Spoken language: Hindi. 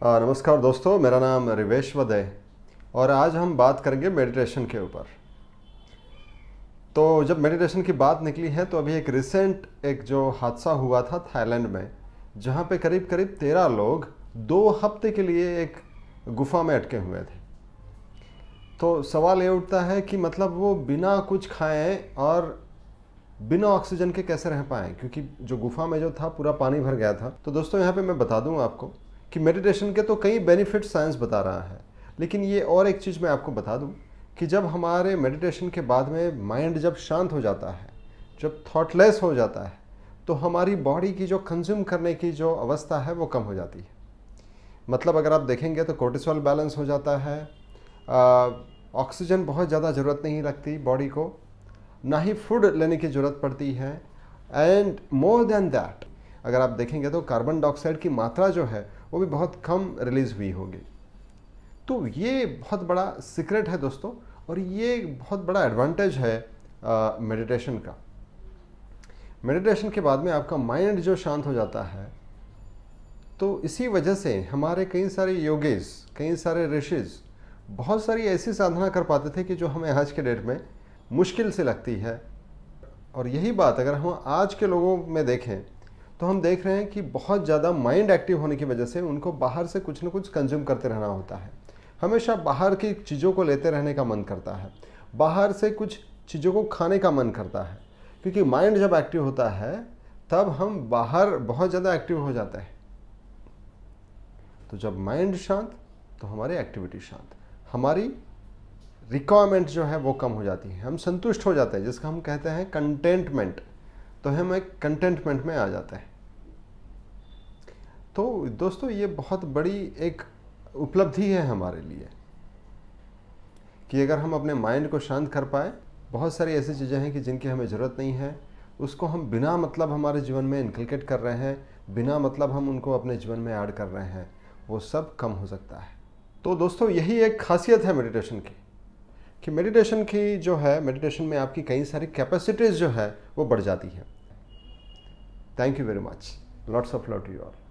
नमस्कार दोस्तों, मेरा नाम रिवेश वदय और आज हम बात करेंगे मेडिटेशन के ऊपर। तो जब मेडिटेशन की बात निकली है तो अभी एक रिसेंट एक जो हादसा हुआ था थाईलैंड में, जहाँ पे करीब करीब तेरह लोग दो हफ़्ते के लिए एक गुफा में अटके हुए थे। तो सवाल ये उठता है कि मतलब वो बिना कुछ खाएँ और बिना ऑक्सीजन के कैसे रह पाएँ? क्योंकि जो गुफा में जो था, पूरा पानी भर गया था। तो दोस्तों, यहाँ पे मैं बता दूँ आपको कि मेडिटेशन के तो कई बेनिफिट साइंस बता रहा है। लेकिन ये और एक चीज़ मैं आपको बता दूँ कि जब हमारे मेडिटेशन के बाद में माइंड जब शांत हो जाता है, जब थॉटलेस हो जाता है तो हमारी बॉडी की जो कंज्यूम करने की जो अवस्था है वो कम हो जाती है। मतलब अगर आप देखेंगे तो कोर्टिसोल बैलेंस हो जाता है ऑक्सीजन बहुत ज़्यादा ज़रूरत नहीं लगती बॉडी को, ना ही फ़ूड लेने की ज़रूरत पड़ती है। एंड मोर देन दैट अगर आप देखेंगे तो कार्बन डाइऑक्साइड की मात्रा जो है वो भी बहुत कम रिलीज़ हुई होगी। तो ये बहुत बड़ा सीक्रेट है दोस्तों, और ये बहुत बड़ा एडवांटेज है मेडिटेशन का। मेडिटेशन के बाद में आपका माइंड जो शांत हो जाता है तो इसी वजह से हमारे कई सारे योगेश कई सारे ऋषिज़ बहुत सारी ऐसी साधना कर पाते थे कि जो हमें आज के डेट में मुश्किल से लगती है। और यही बात अगर हम आज के लोगों में देखें तो हम देख रहे हैं कि बहुत ज़्यादा माइंड एक्टिव होने की वजह से उनको बाहर से कुछ ना कुछ कंज्यूम करते रहना होता है। हमेशा बाहर की चीज़ों को लेते रहने का मन करता है। बाहर से कुछ चीज़ों को खाने का मन करता है। क्योंकि माइंड जब एक्टिव होता है, तब हम बाहर बहुत ज़्यादा एक्टिव हो जाते हैं। तो जब माइंड शांत तो हमारी एक्टिविटी शांत। हमारी रिक्वायरमेंट जो है वो कम हो जाती है। हम संतुष्ट हो जाते हैं, जिसका हम कहते हैं कंटेंटमेंट तो हम एक कंटेंटमेंट में आ जाते हैं। तो दोस्तों, ये बहुत बड़ी एक उपलब्धि है हमारे लिए कि अगर हम अपने माइंड को शांत कर पाए, बहुत सारी ऐसी चीज़ें हैं कि जिनकी हमें ज़रूरत नहीं है, उसको हम बिना मतलब हमारे जीवन में इनकलकेट कर रहे हैं, बिना मतलब हम उनको अपने जीवन में ऐड कर रहे हैं, वो सब कम हो सकता है। तो दोस्तों, यही एक खासियत है मेडिटेशन की कि मेडिटेशन की जो है मेडिटेशन में आपकी कई सारी कैपेसिटीज़ जो है, वो बढ़ जाती है। Thank you very much. Lots of love to you all.